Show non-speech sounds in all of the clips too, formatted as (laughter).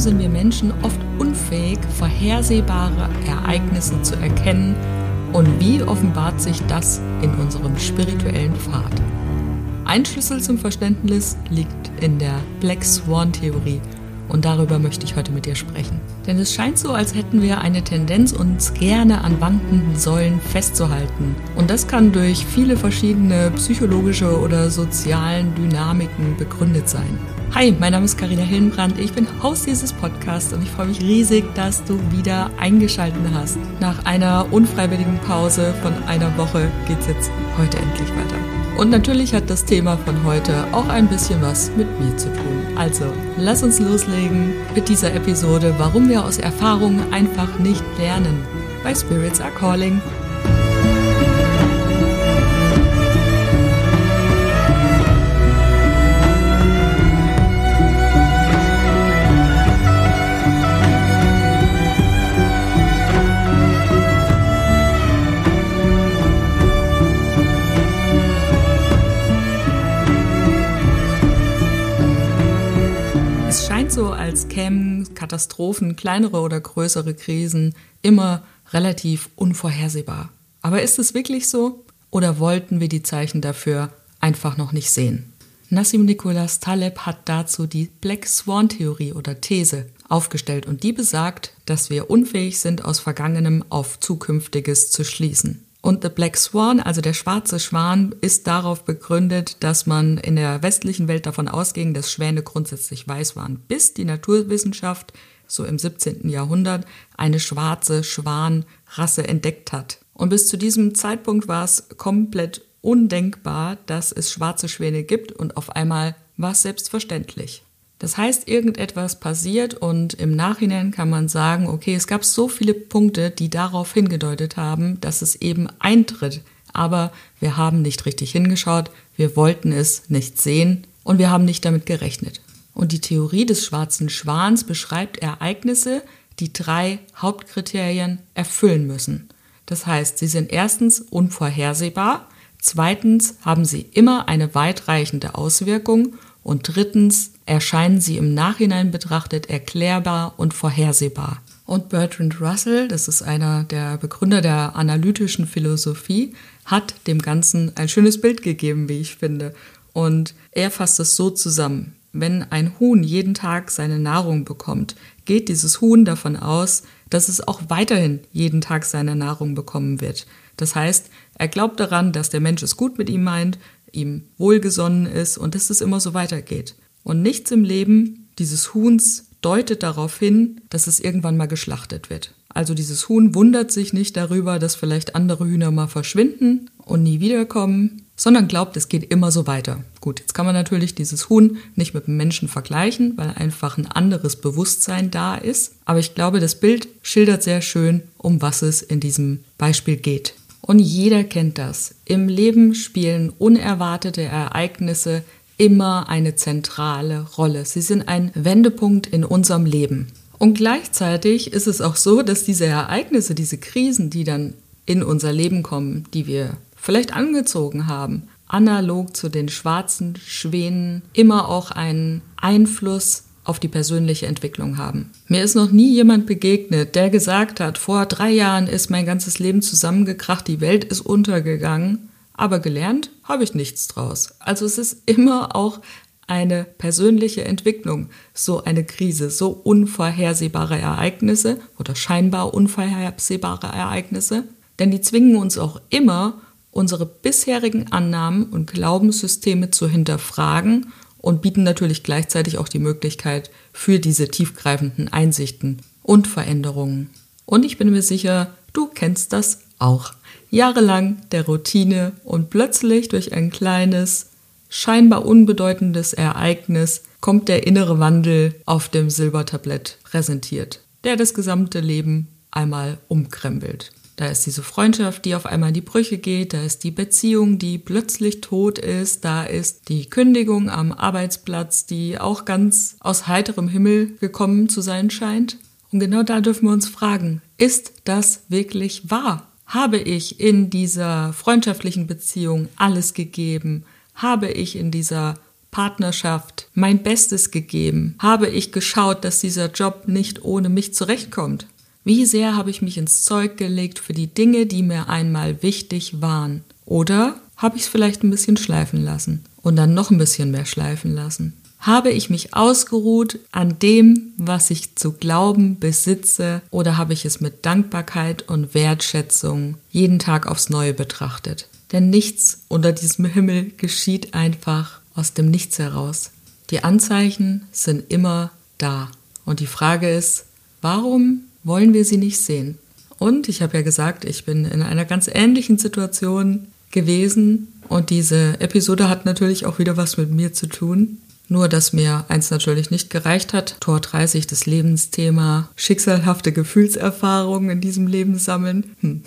sind wir Menschen oft unfähig, vorhersehbare Ereignisse zu erkennen und wie offenbart sich das in unserem spirituellen Pfad? Ein Schlüssel zum Verständnis liegt in der Black Swan Theorie und darüber möchte ich heute mit dir sprechen. Denn es scheint so, als hätten wir eine Tendenz, uns gerne an wandelnden Säulen festzuhalten. Und das kann durch viele verschiedene psychologische oder sozialen Dynamiken begründet sein. Hi, mein Name ist Karina Hillenbrand. Ich bin Host dieses Podcasts und ich freue mich riesig, dass du wieder eingeschaltet hast. Nach einer unfreiwilligen Pause von einer Woche geht's jetzt heute endlich weiter. Und natürlich hat das Thema von heute auch ein bisschen was mit mir zu tun. Also, lass uns loslegen mit dieser Episode, warum wir aus Erfahrungen einfach nicht lernen. Bei Spirits Are Calling. Kämen Katastrophen, kleinere oder größere Krisen immer relativ unvorhersehbar. Aber ist es wirklich so? Oder wollten wir die Zeichen dafür einfach noch nicht sehen? Nassim Nicholas Taleb hat dazu die Black Swan Theorie oder These aufgestellt und die besagt, dass wir unfähig sind, aus Vergangenem auf Zukünftiges zu schließen. Und The Black Swan, also der schwarze Schwan, ist darauf begründet, dass man in der westlichen Welt davon ausging, dass Schwäne grundsätzlich weiß waren, bis die Naturwissenschaft so im 17. Jahrhundert eine schwarze Schwanrasse entdeckt hat. Und bis zu diesem Zeitpunkt war es komplett undenkbar, dass es schwarze Schwäne gibt und auf einmal war es selbstverständlich. Das heißt, irgendetwas passiert und im Nachhinein kann man sagen, okay, es gab so viele Punkte, die darauf hingedeutet haben, dass es eben eintritt. Aber wir haben nicht richtig hingeschaut, wir wollten es nicht sehen und wir haben nicht damit gerechnet. Und die Theorie des schwarzen Schwans beschreibt Ereignisse, die drei Hauptkriterien erfüllen müssen. Das heißt, sie sind erstens unvorhersehbar, zweitens haben sie immer eine weitreichende Auswirkung und drittens erscheinen sie im Nachhinein betrachtet erklärbar und vorhersehbar. Und Bertrand Russell, das ist einer der Begründer der analytischen Philosophie, hat dem Ganzen ein schönes Bild gegeben, wie ich finde. Und er fasst es so zusammen. Wenn ein Huhn jeden Tag seine Nahrung bekommt, geht dieses Huhn davon aus, dass es auch weiterhin jeden Tag seine Nahrung bekommen wird. Das heißt, er glaubt daran, dass der Mensch es gut mit ihm meint, ihm wohlgesonnen ist und dass es immer so weitergeht. Und nichts im Leben dieses Huhns deutet darauf hin, dass es irgendwann mal geschlachtet wird. Also dieses Huhn wundert sich nicht darüber, dass vielleicht andere Hühner mal verschwinden und nie wiederkommen, sondern glaubt, es geht immer so weiter. Gut, jetzt kann man natürlich dieses Huhn nicht mit dem Menschen vergleichen, weil einfach ein anderes Bewusstsein da ist. Aber ich glaube, das Bild schildert sehr schön, um was es in diesem Beispiel geht. Und jeder kennt das. Im Leben spielen unerwartete Ereignisse immer eine zentrale Rolle. Sie sind ein Wendepunkt in unserem Leben. Und gleichzeitig ist es auch so, dass diese Ereignisse, diese Krisen, die dann in unser Leben kommen, die wir vielleicht angezogen haben, analog zu den schwarzen Schwänen, immer auch einen Einfluss auf die persönliche Entwicklung haben. Mir ist noch nie jemand begegnet, der gesagt hat, vor drei Jahren ist mein ganzes Leben zusammengekracht, die Welt ist untergegangen, aber gelernt habe ich nichts draus. Also es ist immer auch eine persönliche Entwicklung, so eine Krise, so unvorhersehbare Ereignisse oder scheinbar unvorhersehbare Ereignisse, denn die zwingen uns auch immer, unsere bisherigen Annahmen und Glaubenssysteme zu hinterfragen und bieten natürlich gleichzeitig auch die Möglichkeit für diese tiefgreifenden Einsichten und Veränderungen. Und ich bin mir sicher, du kennst das auch. Jahrelang der Routine und plötzlich durch ein kleines, scheinbar unbedeutendes Ereignis kommt der innere Wandel auf dem Silbertablett präsentiert, der das gesamte Leben einmal umkrempelt. Da ist diese Freundschaft, die auf einmal in die Brüche geht, da ist die Beziehung, die plötzlich tot ist, da ist die Kündigung am Arbeitsplatz, die auch ganz aus heiterem Himmel gekommen zu sein scheint. Und genau da dürfen wir uns fragen, ist das wirklich wahr? Habe ich in dieser freundschaftlichen Beziehung alles gegeben? Habe ich in dieser Partnerschaft mein Bestes gegeben? Habe ich geschaut, dass dieser Job nicht ohne mich zurechtkommt? Wie sehr habe ich mich ins Zeug gelegt für die Dinge, die mir einmal wichtig waren? Oder habe ich es vielleicht ein bisschen schleifen lassen und dann noch ein bisschen mehr schleifen lassen? Habe ich mich ausgeruht an dem, was ich zu glauben besitze, oder habe ich es mit Dankbarkeit und Wertschätzung jeden Tag aufs Neue betrachtet? Denn nichts unter diesem Himmel geschieht einfach aus dem Nichts heraus. Die Anzeichen sind immer da. Und die Frage ist, warum wollen wir sie nicht sehen? Und ich habe ja gesagt, ich bin in einer ganz ähnlichen Situation gewesen. Und diese Episode hat natürlich auch wieder was mit mir zu tun. Nur, dass mir eins natürlich nicht gereicht hat. Tor 30 des Lebensthema schicksalhafte Gefühlserfahrungen in diesem Leben sammeln. Hm.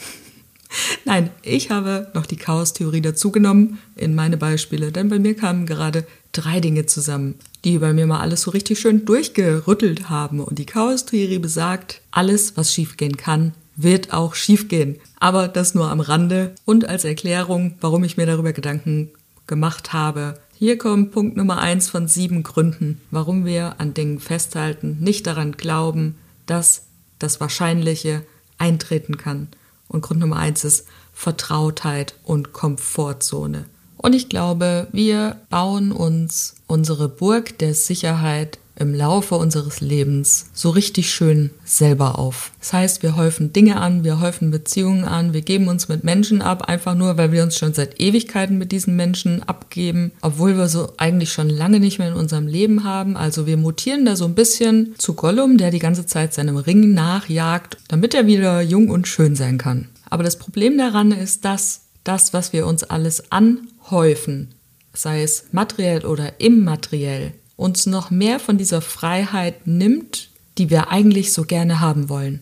(laughs) Nein, ich habe noch die Chaos-Theorie dazugenommen in meine Beispiele, denn bei mir kamen gerade drei Dinge zusammen, die bei mir mal alles so richtig schön durchgerüttelt haben. Und die Chaos-Theorie besagt, alles, was schiefgehen kann, wird auch schiefgehen. Aber das nur am Rande und als Erklärung, warum ich mir darüber Gedanken gemacht habe, hier kommt Punkt Nummer eins von sieben Gründen, warum wir an Dingen festhalten, nicht daran glauben, dass das Wahrscheinliche eintreten kann. Und Grund Nummer eins ist Vertrautheit und Komfortzone. Und ich glaube, wir bauen uns unsere Burg der Sicherheit im Laufe unseres Lebens so richtig schön selber auf. Das heißt, wir häufen Dinge an, wir häufen Beziehungen an, wir geben uns mit Menschen ab, einfach nur, weil wir uns schon seit Ewigkeiten mit diesen Menschen abgeben, obwohl wir so eigentlich schon lange nicht mehr in unserem Leben haben. Also wir mutieren da so ein bisschen zu Gollum, der die ganze Zeit seinem Ring nachjagt, damit er wieder jung und schön sein kann. Aber das Problem daran ist, dass das, was wir uns alles anhäufen, sei es materiell oder immateriell, uns noch mehr von dieser Freiheit nimmt, die wir eigentlich so gerne haben wollen.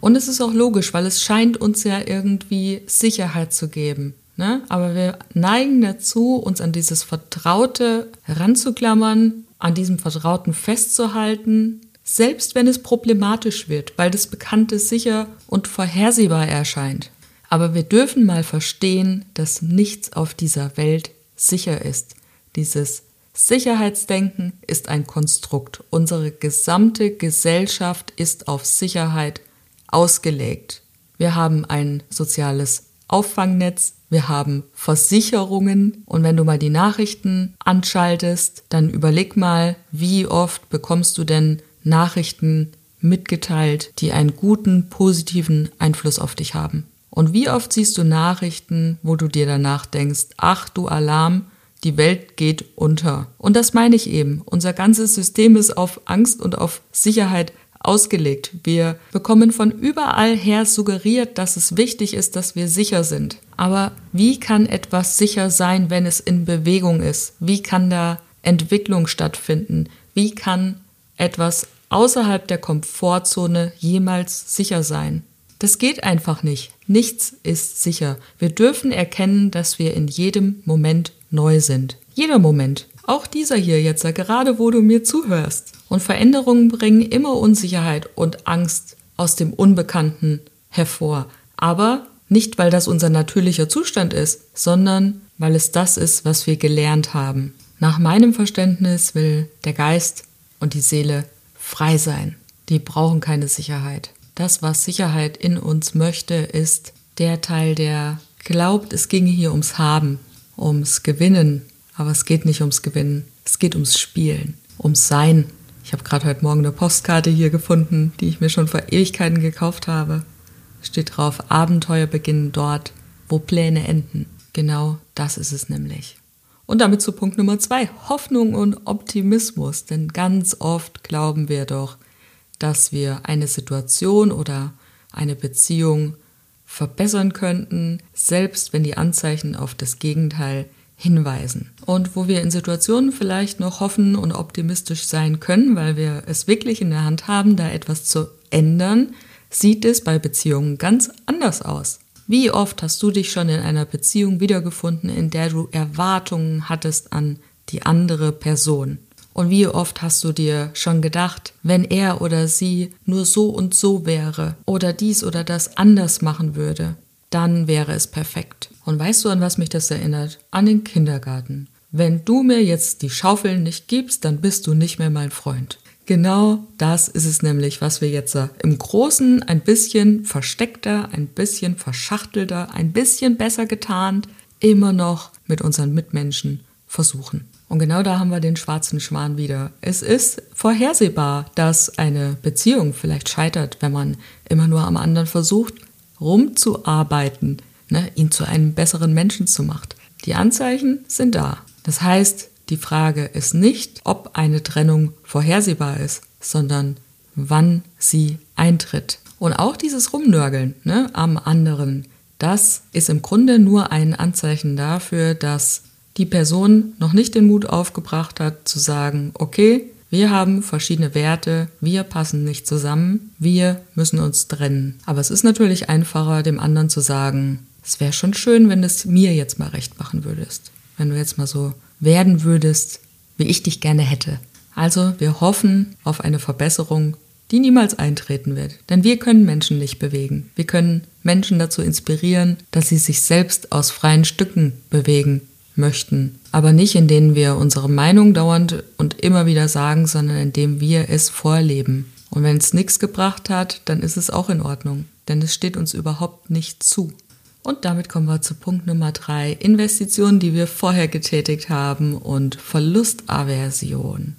Und es ist auch logisch, weil es scheint uns ja irgendwie Sicherheit zu geben. Ne? Aber wir neigen dazu, uns an dieses Vertraute heranzuklammern, an diesem Vertrauten festzuhalten, selbst wenn es problematisch wird, weil das Bekannte sicher und vorhersehbar erscheint. Aber wir dürfen mal verstehen, dass nichts auf dieser Welt sicher ist. Dieses Sicherheitsdenken ist ein Konstrukt. Unsere gesamte Gesellschaft ist auf Sicherheit ausgelegt. Wir haben ein soziales Auffangnetz, wir haben Versicherungen und wenn du mal die Nachrichten anschaltest, dann überleg mal, wie oft bekommst du denn Nachrichten mitgeteilt, die einen guten, positiven Einfluss auf dich haben. Und wie oft siehst du Nachrichten, wo du dir danach denkst, ach du Alarm, die Welt geht unter. Und das meine ich eben. Unser ganzes System ist auf Angst und auf Sicherheit ausgelegt. Wir bekommen von überall her suggeriert, dass es wichtig ist, dass wir sicher sind. Aber wie kann etwas sicher sein, wenn es in Bewegung ist? Wie kann da Entwicklung stattfinden? Wie kann etwas außerhalb der Komfortzone jemals sicher sein? Das geht einfach nicht. Nichts ist sicher. Wir dürfen erkennen, dass wir in jedem Moment neu sind. Jeder Moment. Auch dieser hier jetzt, gerade wo du mir zuhörst. Und Veränderungen bringen immer Unsicherheit und Angst aus dem Unbekannten hervor. Aber nicht, weil das unser natürlicher Zustand ist, sondern weil es das ist, was wir gelernt haben. Nach meinem Verständnis will der Geist und die Seele frei sein. Die brauchen keine Sicherheit. Das, was Sicherheit in uns möchte, ist der Teil, der glaubt, es ginge hier ums Haben, ums Gewinnen, aber es geht nicht ums Gewinnen, es geht ums Spielen, ums Sein. Ich habe gerade heute Morgen eine Postkarte hier gefunden, die ich mir schon vor Ewigkeiten gekauft habe. Steht drauf, Abenteuer beginnen dort, wo Pläne enden. Genau das ist es nämlich. Und damit zu Punkt Nummer zwei, Hoffnung und Optimismus. Denn ganz oft glauben wir doch, dass wir eine Situation oder eine Beziehung verbessern könnten, selbst wenn die Anzeichen auf das Gegenteil hinweisen. Und wo wir in Situationen vielleicht noch hoffen und optimistisch sein können, weil wir es wirklich in der Hand haben, da etwas zu ändern, sieht es bei Beziehungen ganz anders aus. Wie oft hast du dich schon in einer Beziehung wiedergefunden, in der du Erwartungen hattest an die andere Person? Und wie oft hast du dir schon gedacht, wenn er oder sie nur so und so wäre oder dies oder das anders machen würde, dann wäre es perfekt. Und weißt du, an was mich das erinnert? An den Kindergarten. wenn du mir jetzt die Schaufeln nicht gibst, dann bist du nicht mehr mein Freund. Genau das ist es nämlich, was wir jetzt im Großen ein bisschen versteckter, ein bisschen verschachtelter, ein bisschen besser getarnt, immer noch mit unseren Mitmenschen versuchen. Und genau da haben wir den schwarzen Schwan wieder. Es ist vorhersehbar, dass eine Beziehung vielleicht scheitert, wenn man immer nur am anderen versucht, rumzuarbeiten, ne, ihn zu einem besseren Menschen zu machen. Die Anzeichen sind da. Das heißt, die Frage ist nicht, ob eine Trennung vorhersehbar ist, sondern wann sie eintritt. Und auch dieses Rumnörgeln ne, am anderen, das ist im Grunde nur ein Anzeichen dafür, dass die Person noch nicht den Mut aufgebracht hat zu sagen, okay, wir haben verschiedene Werte, wir passen nicht zusammen, wir müssen uns trennen. Aber es ist natürlich einfacher, dem anderen zu sagen, es wäre schon schön, wenn du es mir jetzt mal recht machen würdest. Wenn du jetzt mal so werden würdest, wie ich dich gerne hätte. Also wir hoffen auf eine Verbesserung, die niemals eintreten wird. Denn wir können Menschen nicht bewegen. Wir können Menschen dazu inspirieren, dass sie sich selbst aus freien Stücken bewegen möchten. Aber nicht, indem wir unsere Meinung dauernd und immer wieder sagen, sondern indem wir es vorleben. Und wenn es nichts gebracht hat, dann ist es auch in Ordnung. Denn es steht uns überhaupt nicht zu. Und damit kommen wir zu Punkt Nummer drei. Investitionen, die wir vorher getätigt haben und Verlustaversion.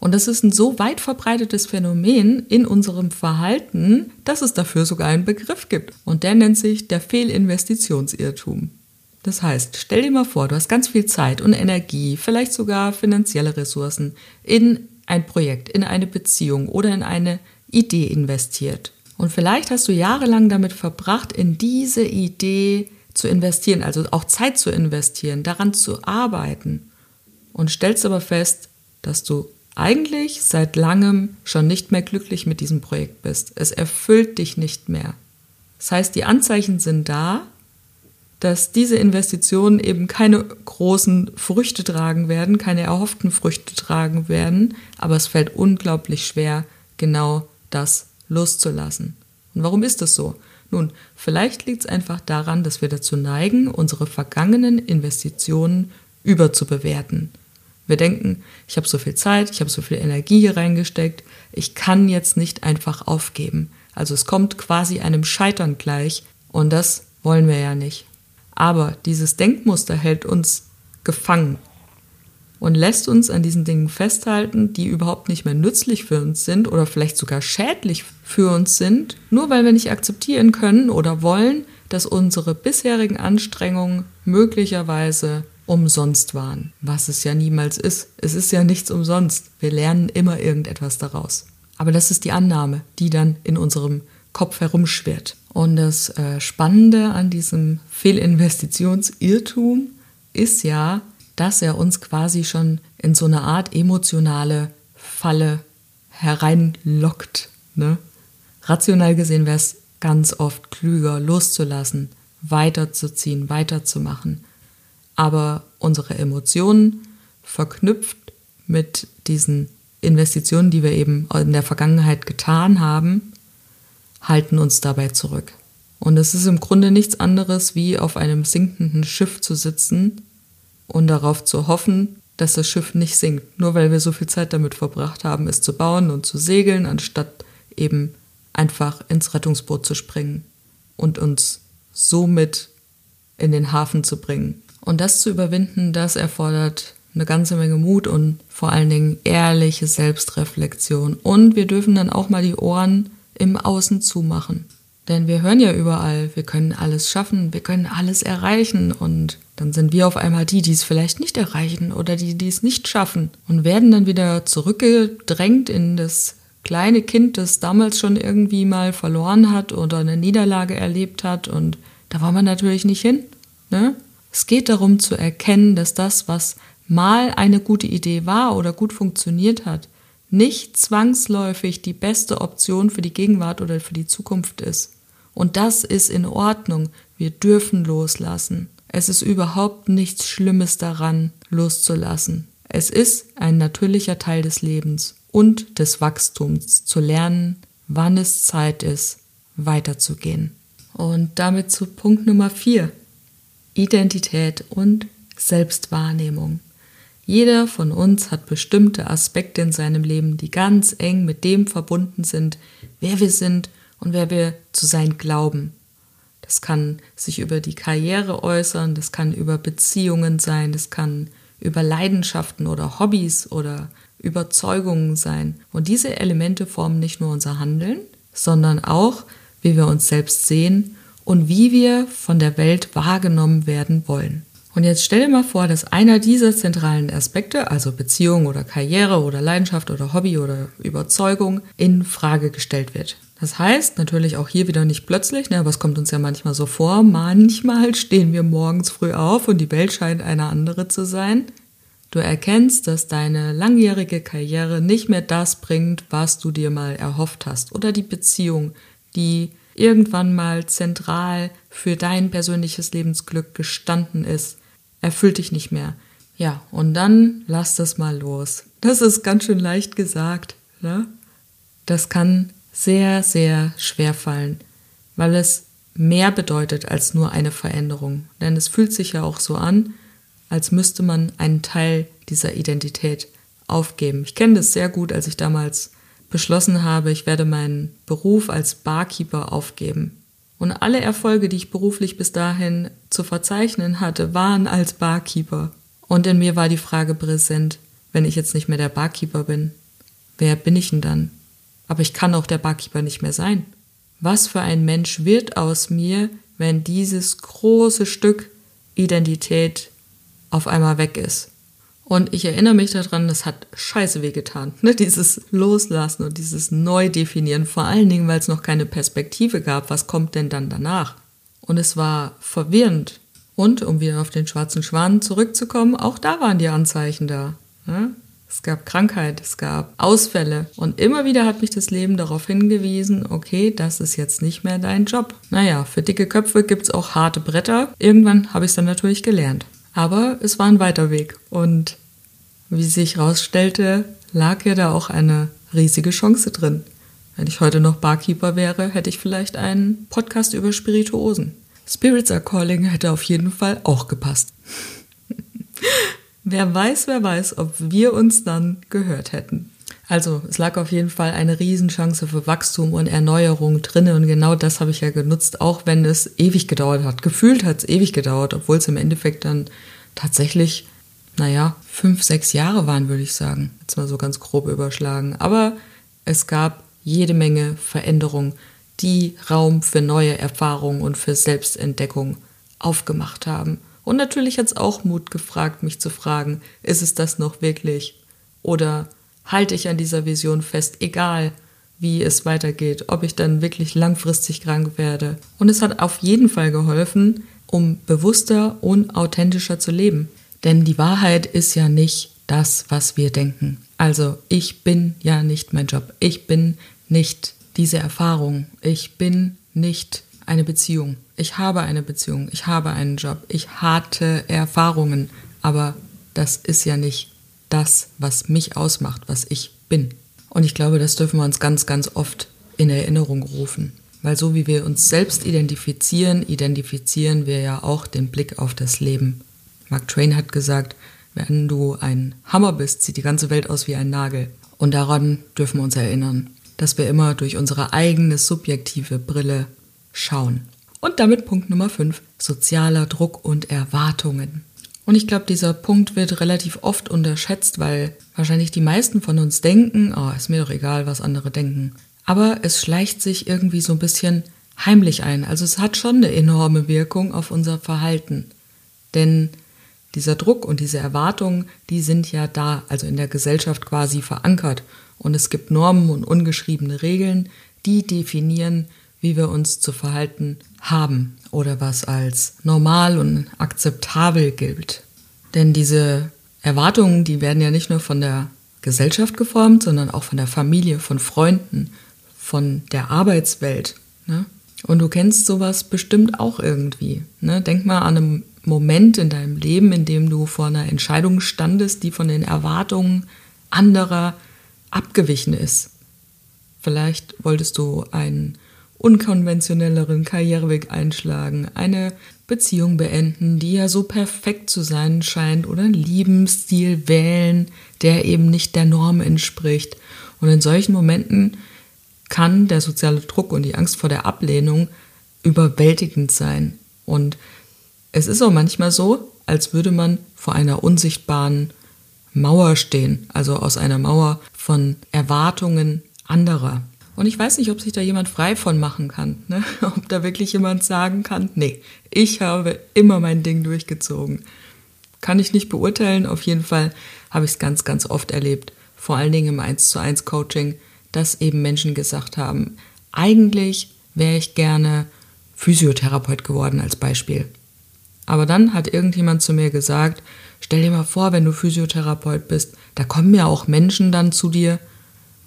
Und das ist ein so weit verbreitetes Phänomen in unserem Verhalten, dass es dafür sogar einen Begriff gibt. Und der nennt sich der Fehlinvestitionsirrtum. Das heißt, stell dir mal vor, du hast ganz viel Zeit und Energie, vielleicht sogar finanzielle Ressourcen in ein Projekt, in eine Beziehung oder in eine Idee investiert. Und vielleicht hast du jahrelang damit verbracht, in diese Idee zu investieren, also auch Zeit zu investieren, daran zu arbeiten. Und stellst aber fest, dass du eigentlich seit langem schon nicht mehr glücklich mit diesem Projekt bist. Es erfüllt dich nicht mehr. Das heißt, die Anzeichen sind da, dass diese Investitionen eben keine großen Früchte tragen werden, keine erhofften Früchte tragen werden, aber es fällt unglaublich schwer, genau das loszulassen. Und warum ist das so? Nun, vielleicht liegt es einfach daran, dass wir dazu neigen, unsere vergangenen Investitionen überzubewerten. Wir denken, ich habe so viel Zeit, ich habe so viel Energie hier reingesteckt, ich kann jetzt nicht einfach aufgeben. Also es kommt quasi einem Scheitern gleich und das wollen wir ja nicht. Aber dieses Denkmuster hält uns gefangen und lässt uns an diesen Dingen festhalten, die überhaupt nicht mehr nützlich für uns sind oder vielleicht sogar schädlich für uns sind, nur weil wir nicht akzeptieren können oder wollen, dass unsere bisherigen Anstrengungen möglicherweise umsonst waren, was es ja niemals ist. Es ist ja nichts umsonst. Wir lernen immer irgendetwas daraus. Aber das ist die Annahme, die dann in unserem Kopf herumschwirrt. Und das äh, Spannende an diesem Fehlinvestitionsirrtum ist ja, dass er uns quasi schon in so eine Art emotionale Falle hereinlockt. Ne? Rational gesehen wäre es ganz oft klüger, loszulassen, weiterzuziehen, weiterzumachen. Aber unsere Emotionen verknüpft mit diesen Investitionen, die wir eben in der Vergangenheit getan haben, halten uns dabei zurück. Und es ist im Grunde nichts anderes, wie auf einem sinkenden Schiff zu sitzen und darauf zu hoffen, dass das Schiff nicht sinkt, nur weil wir so viel Zeit damit verbracht haben, es zu bauen und zu segeln, anstatt eben einfach ins Rettungsboot zu springen und uns somit in den Hafen zu bringen. Und das zu überwinden, das erfordert eine ganze Menge Mut und vor allen Dingen ehrliche Selbstreflexion. Und wir dürfen dann auch mal die Ohren im Außen zumachen. Denn wir hören ja überall, wir können alles schaffen, wir können alles erreichen und dann sind wir auf einmal die, die es vielleicht nicht erreichen oder die, die es nicht schaffen und werden dann wieder zurückgedrängt in das kleine Kind, das damals schon irgendwie mal verloren hat oder eine Niederlage erlebt hat und da war man natürlich nicht hin. Ne? Es geht darum zu erkennen, dass das, was mal eine gute Idee war oder gut funktioniert hat, nicht zwangsläufig die beste Option für die Gegenwart oder für die Zukunft ist. Und das ist in Ordnung. Wir dürfen loslassen. Es ist überhaupt nichts Schlimmes daran, loszulassen. Es ist ein natürlicher Teil des Lebens und des Wachstums, zu lernen, wann es Zeit ist, weiterzugehen. Und damit zu Punkt Nummer vier. Identität und Selbstwahrnehmung. Jeder von uns hat bestimmte Aspekte in seinem Leben, die ganz eng mit dem verbunden sind, wer wir sind und wer wir zu sein glauben. Das kann sich über die Karriere äußern, das kann über Beziehungen sein, das kann über Leidenschaften oder Hobbys oder Überzeugungen sein. Und diese Elemente formen nicht nur unser Handeln, sondern auch, wie wir uns selbst sehen und wie wir von der Welt wahrgenommen werden wollen. Und jetzt stell dir mal vor, dass einer dieser zentralen Aspekte, also Beziehung oder Karriere oder Leidenschaft oder Hobby oder Überzeugung, in Frage gestellt wird. Das heißt natürlich auch hier wieder nicht plötzlich, ne, aber es kommt uns ja manchmal so vor, manchmal stehen wir morgens früh auf und die Welt scheint eine andere zu sein. Du erkennst, dass deine langjährige Karriere nicht mehr das bringt, was du dir mal erhofft hast oder die Beziehung, die irgendwann mal zentral für dein persönliches Lebensglück gestanden ist, erfüllt dich nicht mehr. Ja, und dann lass das mal los. Das ist ganz schön leicht gesagt. Ne? Das kann sehr, sehr schwer fallen, weil es mehr bedeutet als nur eine Veränderung. Denn es fühlt sich ja auch so an, als müsste man einen Teil dieser Identität aufgeben. Ich kenne das sehr gut, als ich damals beschlossen habe, ich werde meinen Beruf als Barkeeper aufgeben. Und alle Erfolge, die ich beruflich bis dahin zu verzeichnen hatte, waren als Barkeeper. Und in mir war die Frage präsent, wenn ich jetzt nicht mehr der Barkeeper bin, wer bin ich denn dann? Aber ich kann auch der Barkeeper nicht mehr sein. Was für ein Mensch wird aus mir, wenn dieses große Stück Identität auf einmal weg ist? Und ich erinnere mich daran, das hat scheiße wehgetan. Ne? Dieses Loslassen und dieses Neudefinieren, vor allen Dingen, weil es noch keine Perspektive gab, was kommt denn dann danach? Und es war verwirrend. Und um wieder auf den schwarzen Schwan zurückzukommen, auch da waren die Anzeichen da. Ne? Es gab Krankheit, es gab Ausfälle. Und immer wieder hat mich das Leben darauf hingewiesen, okay, das ist jetzt nicht mehr dein Job. Naja, für dicke Köpfe gibt's auch harte Bretter. Irgendwann habe ich es dann natürlich gelernt. Aber es war ein weiter Weg. Und wie sich herausstellte, lag ja da auch eine riesige Chance drin. Wenn ich heute noch Barkeeper wäre, hätte ich vielleicht einen Podcast über Spirituosen. Spirits are Calling hätte auf jeden Fall auch gepasst. (laughs) wer weiß, wer weiß, ob wir uns dann gehört hätten. Also, es lag auf jeden Fall eine Riesenchance für Wachstum und Erneuerung drinne und genau das habe ich ja genutzt, auch wenn es ewig gedauert hat. Gefühlt hat es ewig gedauert, obwohl es im Endeffekt dann tatsächlich, naja, fünf, sechs Jahre waren, würde ich sagen. Jetzt mal so ganz grob überschlagen. Aber es gab jede Menge Veränderungen, die Raum für neue Erfahrungen und für Selbstentdeckung aufgemacht haben. Und natürlich hat es auch Mut gefragt, mich zu fragen, ist es das noch wirklich? Oder halte ich an dieser Vision fest, egal wie es weitergeht, ob ich dann wirklich langfristig krank werde. Und es hat auf jeden Fall geholfen, um bewusster und authentischer zu leben. Denn die Wahrheit ist ja nicht das, was wir denken. Also ich bin ja nicht mein Job. Ich bin nicht diese Erfahrung. Ich bin nicht eine Beziehung. Ich habe eine Beziehung. Ich habe einen Job. Ich hatte Erfahrungen. Aber das ist ja nicht das, was mich ausmacht, was ich bin. Und ich glaube, das dürfen wir uns ganz, ganz oft in Erinnerung rufen. Weil so wie wir uns selbst identifizieren, identifizieren wir ja auch den Blick auf das Leben. Mark Twain hat gesagt, wenn du ein Hammer bist, sieht die ganze Welt aus wie ein Nagel. Und daran dürfen wir uns erinnern, dass wir immer durch unsere eigene subjektive Brille schauen. Und damit Punkt Nummer 5, sozialer Druck und Erwartungen. Und ich glaube, dieser Punkt wird relativ oft unterschätzt, weil wahrscheinlich die meisten von uns denken, oh, ist mir doch egal, was andere denken. Aber es schleicht sich irgendwie so ein bisschen heimlich ein. Also es hat schon eine enorme Wirkung auf unser Verhalten. Denn dieser Druck und diese Erwartungen, die sind ja da, also in der Gesellschaft quasi verankert. Und es gibt Normen und ungeschriebene Regeln, die definieren, wie wir uns zu verhalten haben oder was als normal und akzeptabel gilt. Denn diese Erwartungen, die werden ja nicht nur von der Gesellschaft geformt, sondern auch von der Familie, von Freunden, von der Arbeitswelt. Ne? Und du kennst sowas bestimmt auch irgendwie. Ne? Denk mal an einen Moment in deinem Leben, in dem du vor einer Entscheidung standest, die von den Erwartungen anderer abgewichen ist. Vielleicht wolltest du einen unkonventionelleren Karriereweg einschlagen, eine Beziehung beenden, die ja so perfekt zu sein scheint, oder einen Lebensstil wählen, der eben nicht der Norm entspricht. Und in solchen Momenten kann der soziale Druck und die Angst vor der Ablehnung überwältigend sein. Und es ist auch manchmal so, als würde man vor einer unsichtbaren Mauer stehen, also aus einer Mauer von Erwartungen anderer. Und ich weiß nicht, ob sich da jemand frei von machen kann. Ne? (laughs) Ob da wirklich jemand sagen kann, nee, ich habe immer mein Ding durchgezogen. Kann ich nicht beurteilen. Auf jeden Fall habe ich es ganz, ganz oft erlebt. Vor allen Dingen im 1 zu 1 Coaching, dass eben Menschen gesagt haben, eigentlich wäre ich gerne Physiotherapeut geworden als Beispiel. Aber dann hat irgendjemand zu mir gesagt, stell dir mal vor, wenn du Physiotherapeut bist, da kommen ja auch Menschen dann zu dir,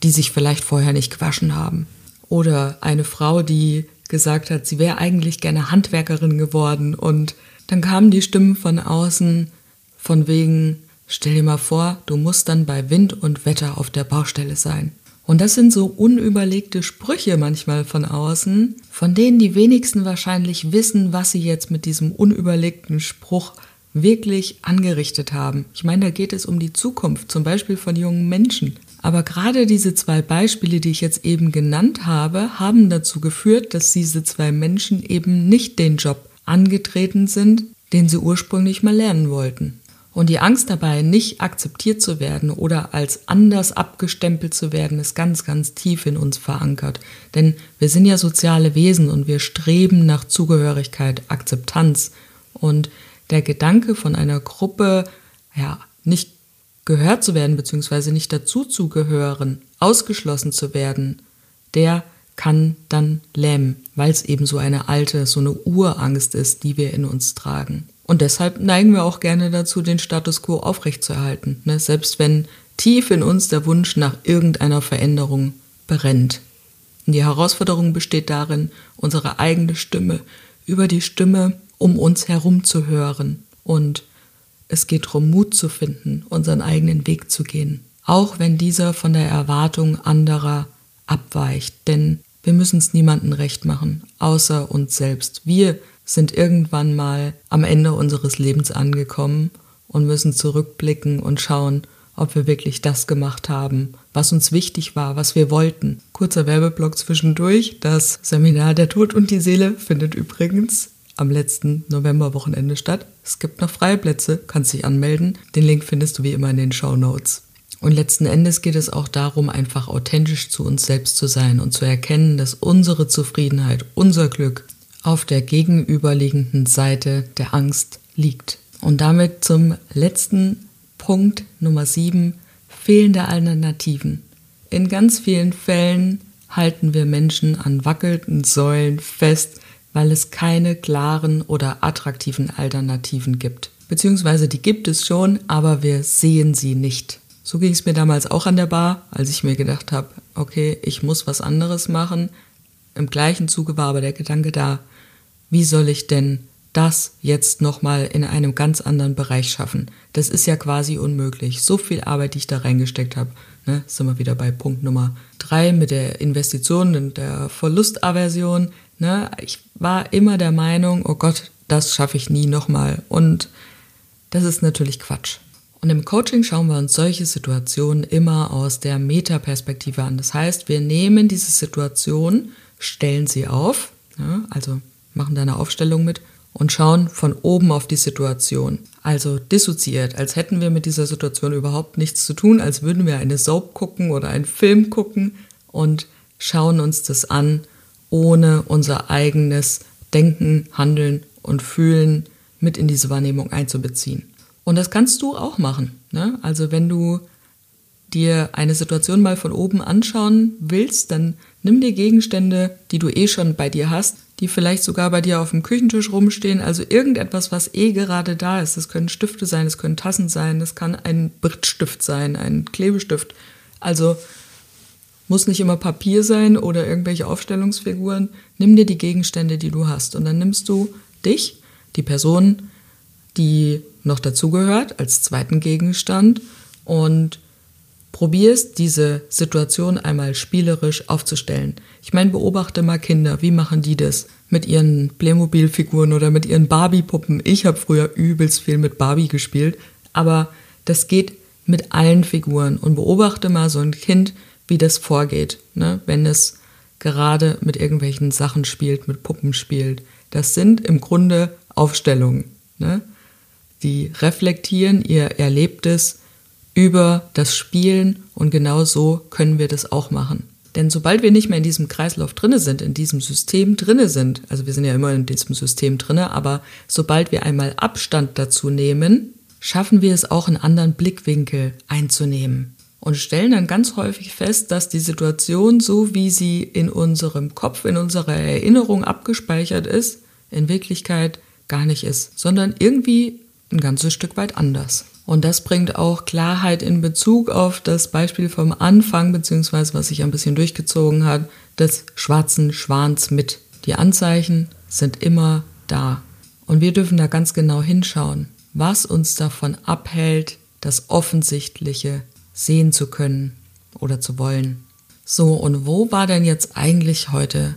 die sich vielleicht vorher nicht gewaschen haben. Oder eine Frau, die gesagt hat, sie wäre eigentlich gerne Handwerkerin geworden und dann kamen die Stimmen von außen von wegen, stell dir mal vor, du musst dann bei Wind und Wetter auf der Baustelle sein. Und das sind so unüberlegte Sprüche manchmal von außen, von denen die wenigsten wahrscheinlich wissen, was sie jetzt mit diesem unüberlegten Spruch wirklich angerichtet haben. Ich meine, da geht es um die Zukunft, zum Beispiel von jungen Menschen. Aber gerade diese zwei Beispiele, die ich jetzt eben genannt habe, haben dazu geführt, dass diese zwei Menschen eben nicht den Job angetreten sind, den sie ursprünglich mal lernen wollten. Und die Angst dabei, nicht akzeptiert zu werden oder als anders abgestempelt zu werden, ist ganz, ganz tief in uns verankert. Denn wir sind ja soziale Wesen und wir streben nach Zugehörigkeit, Akzeptanz. Und der Gedanke von einer Gruppe, ja, nicht gehört zu werden, beziehungsweise nicht dazu zu gehören, ausgeschlossen zu werden, der kann dann lähmen, weil es eben so eine alte, so eine Urangst ist, die wir in uns tragen. Und deshalb neigen wir auch gerne dazu, den Status quo aufrechtzuerhalten, ne? selbst wenn tief in uns der Wunsch nach irgendeiner Veränderung brennt. Und die Herausforderung besteht darin, unsere eigene Stimme über die Stimme um uns herum zu hören. Und es geht darum, Mut zu finden, unseren eigenen Weg zu gehen. Auch wenn dieser von der Erwartung anderer abweicht. Denn wir müssen es niemandem recht machen, außer uns selbst. Wir sind irgendwann mal am Ende unseres Lebens angekommen und müssen zurückblicken und schauen, ob wir wirklich das gemacht haben, was uns wichtig war, was wir wollten. Kurzer Werbeblock zwischendurch. Das Seminar Der Tod und die Seele findet übrigens am letzten Novemberwochenende statt. Es gibt noch freie Plätze, kannst dich anmelden. Den Link findest du wie immer in den Show Notes. Und letzten Endes geht es auch darum, einfach authentisch zu uns selbst zu sein und zu erkennen, dass unsere Zufriedenheit, unser Glück auf der gegenüberliegenden Seite der Angst liegt. Und damit zum letzten Punkt Nummer 7, fehlende Alternativen. In ganz vielen Fällen halten wir Menschen an wackelnden Säulen fest, weil es keine klaren oder attraktiven Alternativen gibt. Beziehungsweise die gibt es schon, aber wir sehen sie nicht. So ging es mir damals auch an der Bar, als ich mir gedacht habe, okay, ich muss was anderes machen. Im gleichen Zuge war aber der Gedanke da, wie soll ich denn das jetzt nochmal in einem ganz anderen Bereich schaffen? Das ist ja quasi unmöglich. So viel Arbeit, die ich da reingesteckt habe. Ne, sind wir wieder bei Punkt Nummer drei mit der Investition und der Verlustaversion. Ne, ich war immer der Meinung, oh Gott, das schaffe ich nie nochmal. Und das ist natürlich Quatsch. Und im Coaching schauen wir uns solche Situationen immer aus der Metaperspektive an. Das heißt, wir nehmen diese Situation, stellen sie auf, ja, also machen da eine Aufstellung mit und schauen von oben auf die Situation. Also dissoziiert, als hätten wir mit dieser Situation überhaupt nichts zu tun, als würden wir eine Soap gucken oder einen Film gucken und schauen uns das an, ohne unser eigenes Denken, Handeln und Fühlen mit in diese Wahrnehmung einzubeziehen. Und das kannst du auch machen. Ne? Also wenn du dir eine Situation mal von oben anschauen willst, dann nimm dir Gegenstände, die du eh schon bei dir hast, die vielleicht sogar bei dir auf dem Küchentisch rumstehen, also irgendetwas, was eh gerade da ist. Das können Stifte sein, das können Tassen sein, das kann ein Brittstift sein, ein Klebestift. Also muss nicht immer Papier sein oder irgendwelche Aufstellungsfiguren. Nimm dir die Gegenstände, die du hast und dann nimmst du dich, die Person, die noch dazugehört, als zweiten Gegenstand und probierst, diese Situation einmal spielerisch aufzustellen. Ich meine, beobachte mal Kinder, wie machen die das? Mit ihren Playmobil-Figuren oder mit ihren Barbie-Puppen. Ich habe früher übelst viel mit Barbie gespielt, aber das geht mit allen Figuren und beobachte mal so ein Kind, wie das vorgeht, ne? wenn es gerade mit irgendwelchen Sachen spielt, mit Puppen spielt. Das sind im Grunde Aufstellungen. Ne? Die reflektieren ihr Erlebtes über das Spielen und genau so können wir das auch machen. Denn sobald wir nicht mehr in diesem Kreislauf drinne sind, in diesem System drinne sind, also wir sind ja immer in diesem System drinne, aber sobald wir einmal Abstand dazu nehmen, schaffen wir es auch einen anderen Blickwinkel einzunehmen und stellen dann ganz häufig fest, dass die Situation, so wie sie in unserem Kopf, in unserer Erinnerung abgespeichert ist, in Wirklichkeit gar nicht ist, sondern irgendwie ein ganzes Stück weit anders. Und das bringt auch Klarheit in Bezug auf das Beispiel vom Anfang, beziehungsweise was sich ein bisschen durchgezogen hat, des schwarzen Schwans mit. Die Anzeichen sind immer da. Und wir dürfen da ganz genau hinschauen, was uns davon abhält, das Offensichtliche sehen zu können oder zu wollen. So, und wo war denn jetzt eigentlich heute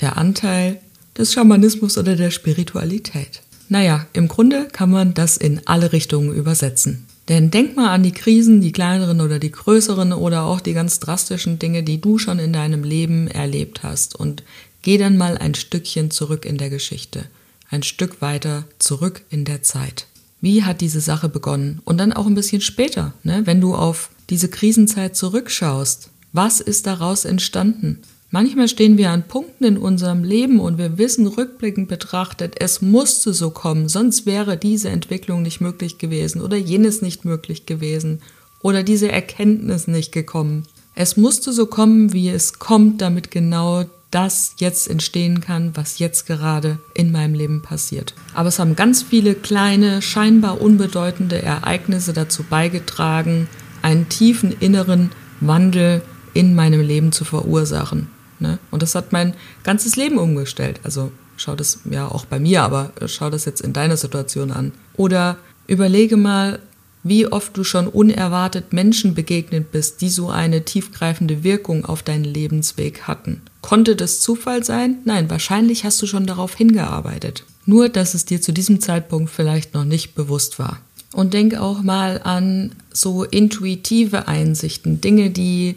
der Anteil des Schamanismus oder der Spiritualität? Naja, im Grunde kann man das in alle Richtungen übersetzen. Denn denk mal an die Krisen, die kleineren oder die größeren oder auch die ganz drastischen Dinge, die du schon in deinem Leben erlebt hast und geh dann mal ein Stückchen zurück in der Geschichte, ein Stück weiter zurück in der Zeit. Wie hat diese Sache begonnen? Und dann auch ein bisschen später, ne? wenn du auf diese Krisenzeit zurückschaust. Was ist daraus entstanden? Manchmal stehen wir an Punkten in unserem Leben und wir wissen rückblickend betrachtet, es musste so kommen, sonst wäre diese Entwicklung nicht möglich gewesen oder jenes nicht möglich gewesen oder diese Erkenntnis nicht gekommen. Es musste so kommen, wie es kommt, damit genau das jetzt entstehen kann, was jetzt gerade in meinem Leben passiert. Aber es haben ganz viele kleine, scheinbar unbedeutende Ereignisse dazu beigetragen, einen tiefen inneren Wandel in meinem Leben zu verursachen. Ne? Und das hat mein ganzes Leben umgestellt. Also schau das ja auch bei mir, aber schau das jetzt in deiner Situation an. Oder überlege mal, wie oft du schon unerwartet Menschen begegnet bist, die so eine tiefgreifende Wirkung auf deinen Lebensweg hatten. Konnte das Zufall sein? Nein, wahrscheinlich hast du schon darauf hingearbeitet. Nur, dass es dir zu diesem Zeitpunkt vielleicht noch nicht bewusst war. Und denk auch mal an so intuitive Einsichten, Dinge, die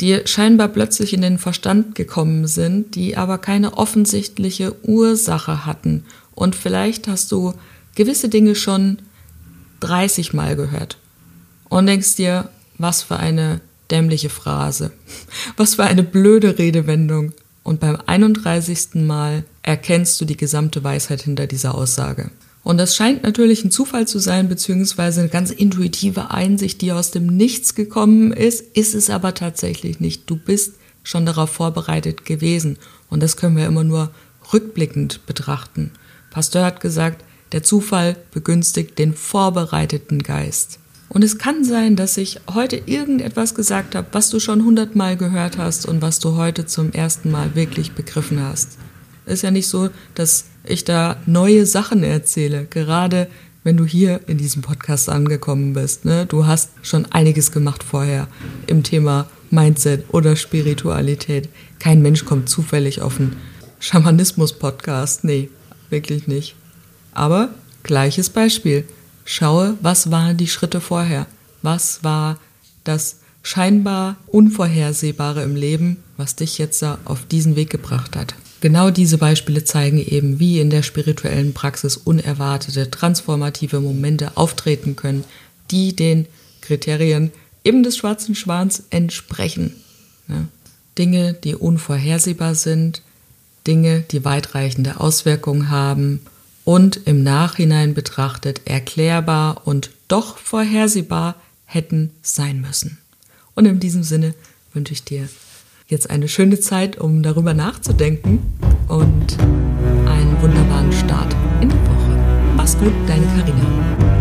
dir scheinbar plötzlich in den Verstand gekommen sind, die aber keine offensichtliche Ursache hatten. Und vielleicht hast du gewisse Dinge schon 30 Mal gehört und denkst dir, was für eine dämliche Phrase, (laughs) was für eine blöde Redewendung. Und beim 31. Mal erkennst du die gesamte Weisheit hinter dieser Aussage. Und das scheint natürlich ein Zufall zu sein, beziehungsweise eine ganz intuitive Einsicht, die aus dem Nichts gekommen ist, ist es aber tatsächlich nicht. Du bist schon darauf vorbereitet gewesen. Und das können wir immer nur rückblickend betrachten. Pasteur hat gesagt, der Zufall begünstigt den vorbereiteten Geist. Und es kann sein, dass ich heute irgendetwas gesagt habe, was du schon hundertmal gehört hast und was du heute zum ersten Mal wirklich begriffen hast. Ist ja nicht so, dass ich da neue Sachen erzähle. Gerade wenn du hier in diesem Podcast angekommen bist. Ne? Du hast schon einiges gemacht vorher im Thema Mindset oder Spiritualität. Kein Mensch kommt zufällig auf einen Schamanismus-Podcast. Nee, wirklich nicht. Aber gleiches Beispiel. Schaue, was waren die Schritte vorher? Was war das scheinbar Unvorhersehbare im Leben, was dich jetzt auf diesen Weg gebracht hat? Genau diese Beispiele zeigen eben, wie in der spirituellen Praxis unerwartete, transformative Momente auftreten können, die den Kriterien eben des schwarzen Schwans entsprechen. Ja. Dinge, die unvorhersehbar sind, Dinge, die weitreichende Auswirkungen haben und im Nachhinein betrachtet erklärbar und doch vorhersehbar hätten sein müssen. Und in diesem Sinne wünsche ich dir jetzt eine schöne Zeit, um darüber nachzudenken und einen wunderbaren Start in die Woche. Mach's gut, deine Karina.